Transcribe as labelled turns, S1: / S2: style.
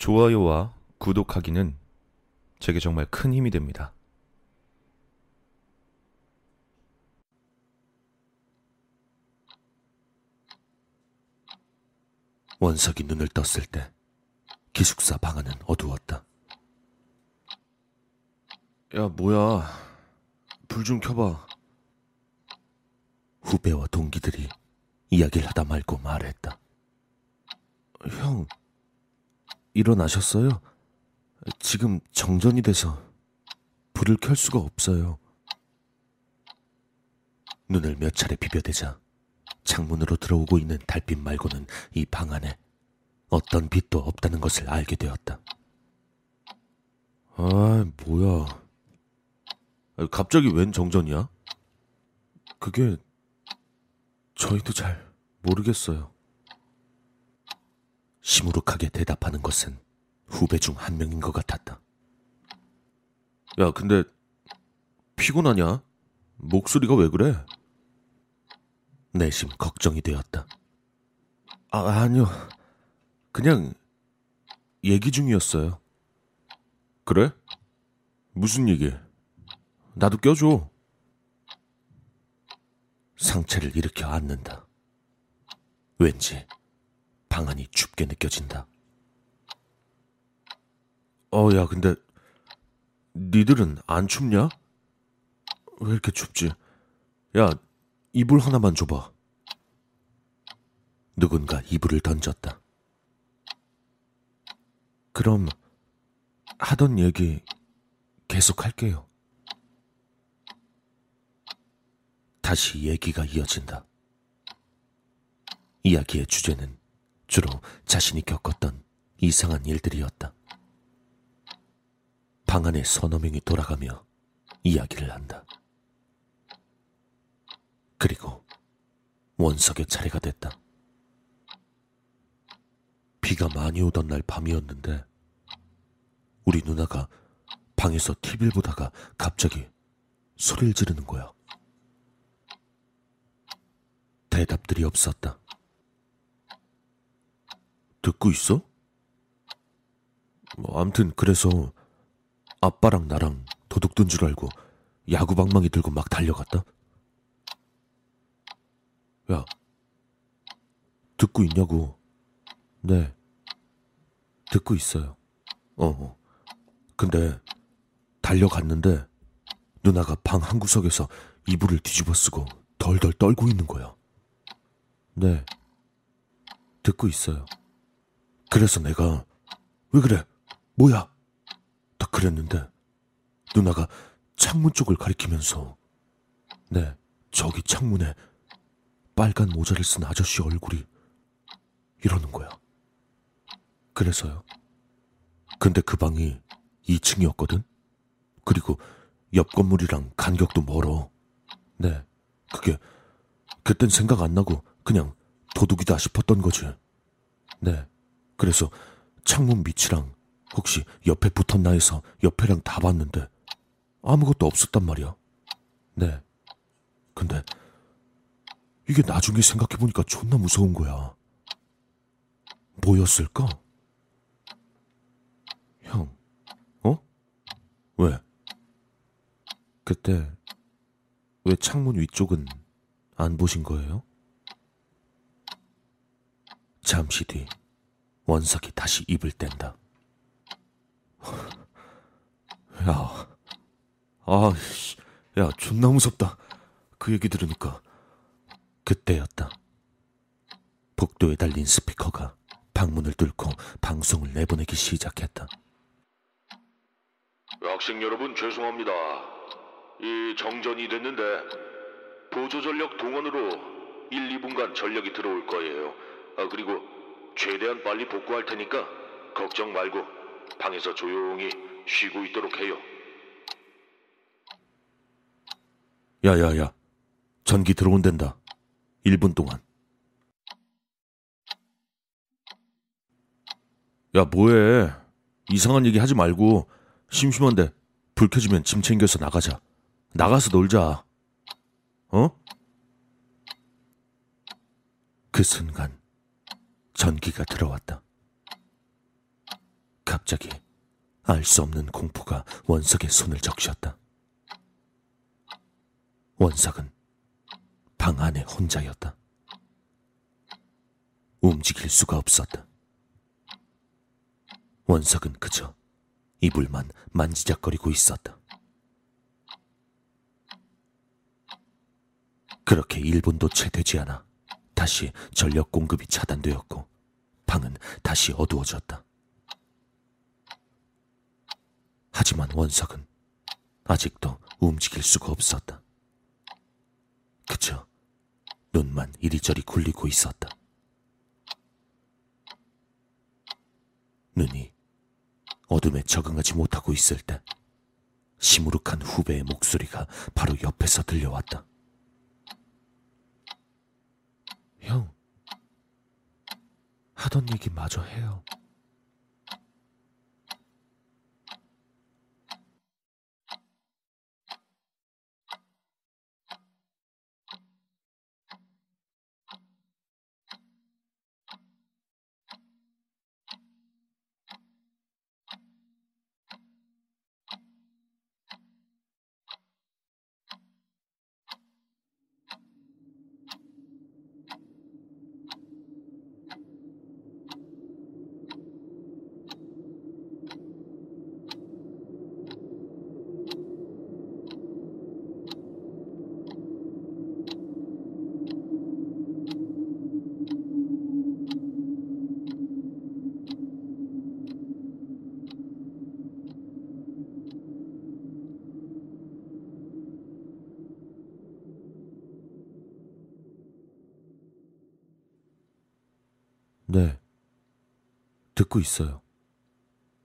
S1: 좋아요와 구독하기는 제게 정말 큰 힘이 됩니다.
S2: 원석이 눈을 떴을 때 기숙사 방 안은 어두웠다.
S1: 야, 뭐야. 불 좀 켜봐.
S2: 후배와 동기들이 이야기를 하다 말고 말했다.
S1: 형, 일어나셨어요? 지금 정전이 돼서 불을 켤 수가 없어요.
S2: 눈을 몇 차례 비벼대자 창문으로 들어오고 있는 달빛 말고는 이 방 안에 어떤 빛도 없다는 것을 알게 되었다.
S1: 아, 뭐야. 갑자기 웬 정전이야? 그게 저희도 잘 모르겠어요.
S2: 시무룩하게 대답하는 것은 후배 중 한 명인 것 같았다.
S1: 야, 근데 피곤하냐? 목소리가 왜 그래?
S2: 내심 걱정이 되었다.
S1: 아, 아니요. 그냥 얘기 중이었어요. 그래? 무슨 얘기? 나도 껴줘.
S2: 상체를 일으켜 앉는다. 왠지 방 안이 춥게 느껴진다.
S1: 어, 야, 근데 니들은 안 춥냐? 왜 이렇게 춥지? 야, 이불 하나만 줘봐.
S2: 누군가 이불을 던졌다.
S1: 그럼 하던 얘기 계속 할게요.
S2: 다시 얘기가 이어진다. 이야기의 주제는 주로 자신이 겪었던 이상한 일들이었다. 방 안에 서너 명이 돌아가며 이야기를 한다. 그리고 원석의 차례가 됐다. 비가 많이 오던 날 밤이었는데 우리 누나가 방에서 TV를 보다가 갑자기 소리를 지르는 거야. 대답들이 없었다.
S1: 듣고 있어? 뭐, 암튼 그래서 아빠랑 나랑 도둑 든 줄 알고 야구방망이 들고 막 달려갔다. 야, 듣고 있냐고. 네, 듣고 있어요. 어, 어. 근데 달려갔는데 누나가 방 한구석에서 이불을 뒤집어 쓰고 덜덜 떨고 있는 거야. 네, 듣고 있어요. 그래서 내가 왜 그래? 뭐야? 딱 그랬는데 누나가 창문 쪽을 가리키면서 네, 저기 창문에 빨간 모자를 쓴 아저씨 얼굴이 이러는 거야. 그래서요. 근데 그 방이 2층이었거든? 그리고 옆 건물이랑 간격도 멀어. 네, 그게 그땐 생각 안 나고 그냥 도둑이다 싶었던 거지. 네, 그래서 창문 밑이랑 혹시 옆에 붙었나 해서 옆에랑 다 봤는데 아무것도 없었단 말이야. 네. 근데 이게 나중에 생각해보니까 존나 무서운 거야. 뭐였을까? 형, 어? 왜? 그때 왜 창문 위쪽은 안 보신 거예요? 잠시 뒤 원석이 다시 입을 뗀다. 야, 아, 야, 존나 무섭다. 그 얘기 들으니까. 그때였다. 복도에 달린 스피커가 방문을 뚫고 방송을 내보내기 시작했다.
S3: 학생 여러분 죄송합니다. 이 정전이 됐는데 보조 전력 동원으로 1, 2분간 전력이 들어올 거예요. 아, 그리고 최대한 빨리 복구할 테니까 걱정 말고 방에서 조용히 쉬고 있도록 해요.
S1: 야야야, 전기 들어온댄다. 1분 동안. 야, 뭐해. 이상한 얘기 하지 말고, 심심한데, 불 켜지면 짐 챙겨서 나가자. 나가서 놀자. 어?
S2: 그 순간 전기가 들어왔다. 갑자기 알 수 없는 공포가 원석의 손을 적셨다. 원석은 방 안에 혼자였다. 움직일 수가 없었다. 원석은 그저 이불만 만지작거리고 있었다. 그렇게 1분도 채 되지 않아 다시 전력 공급이 차단되었고 방은 다시 어두워졌다. 하지만 원석은 아직도 움직일 수가 없었다. 그저 눈만 이리저리 굴리고 있었다. 눈이 어둠에 적응하지 못하고 있을 때 시무룩한 후배의 목소리가 바로 옆에서 들려왔다. 형, 하던 얘기 마저 해요. 네, 듣고 있어요.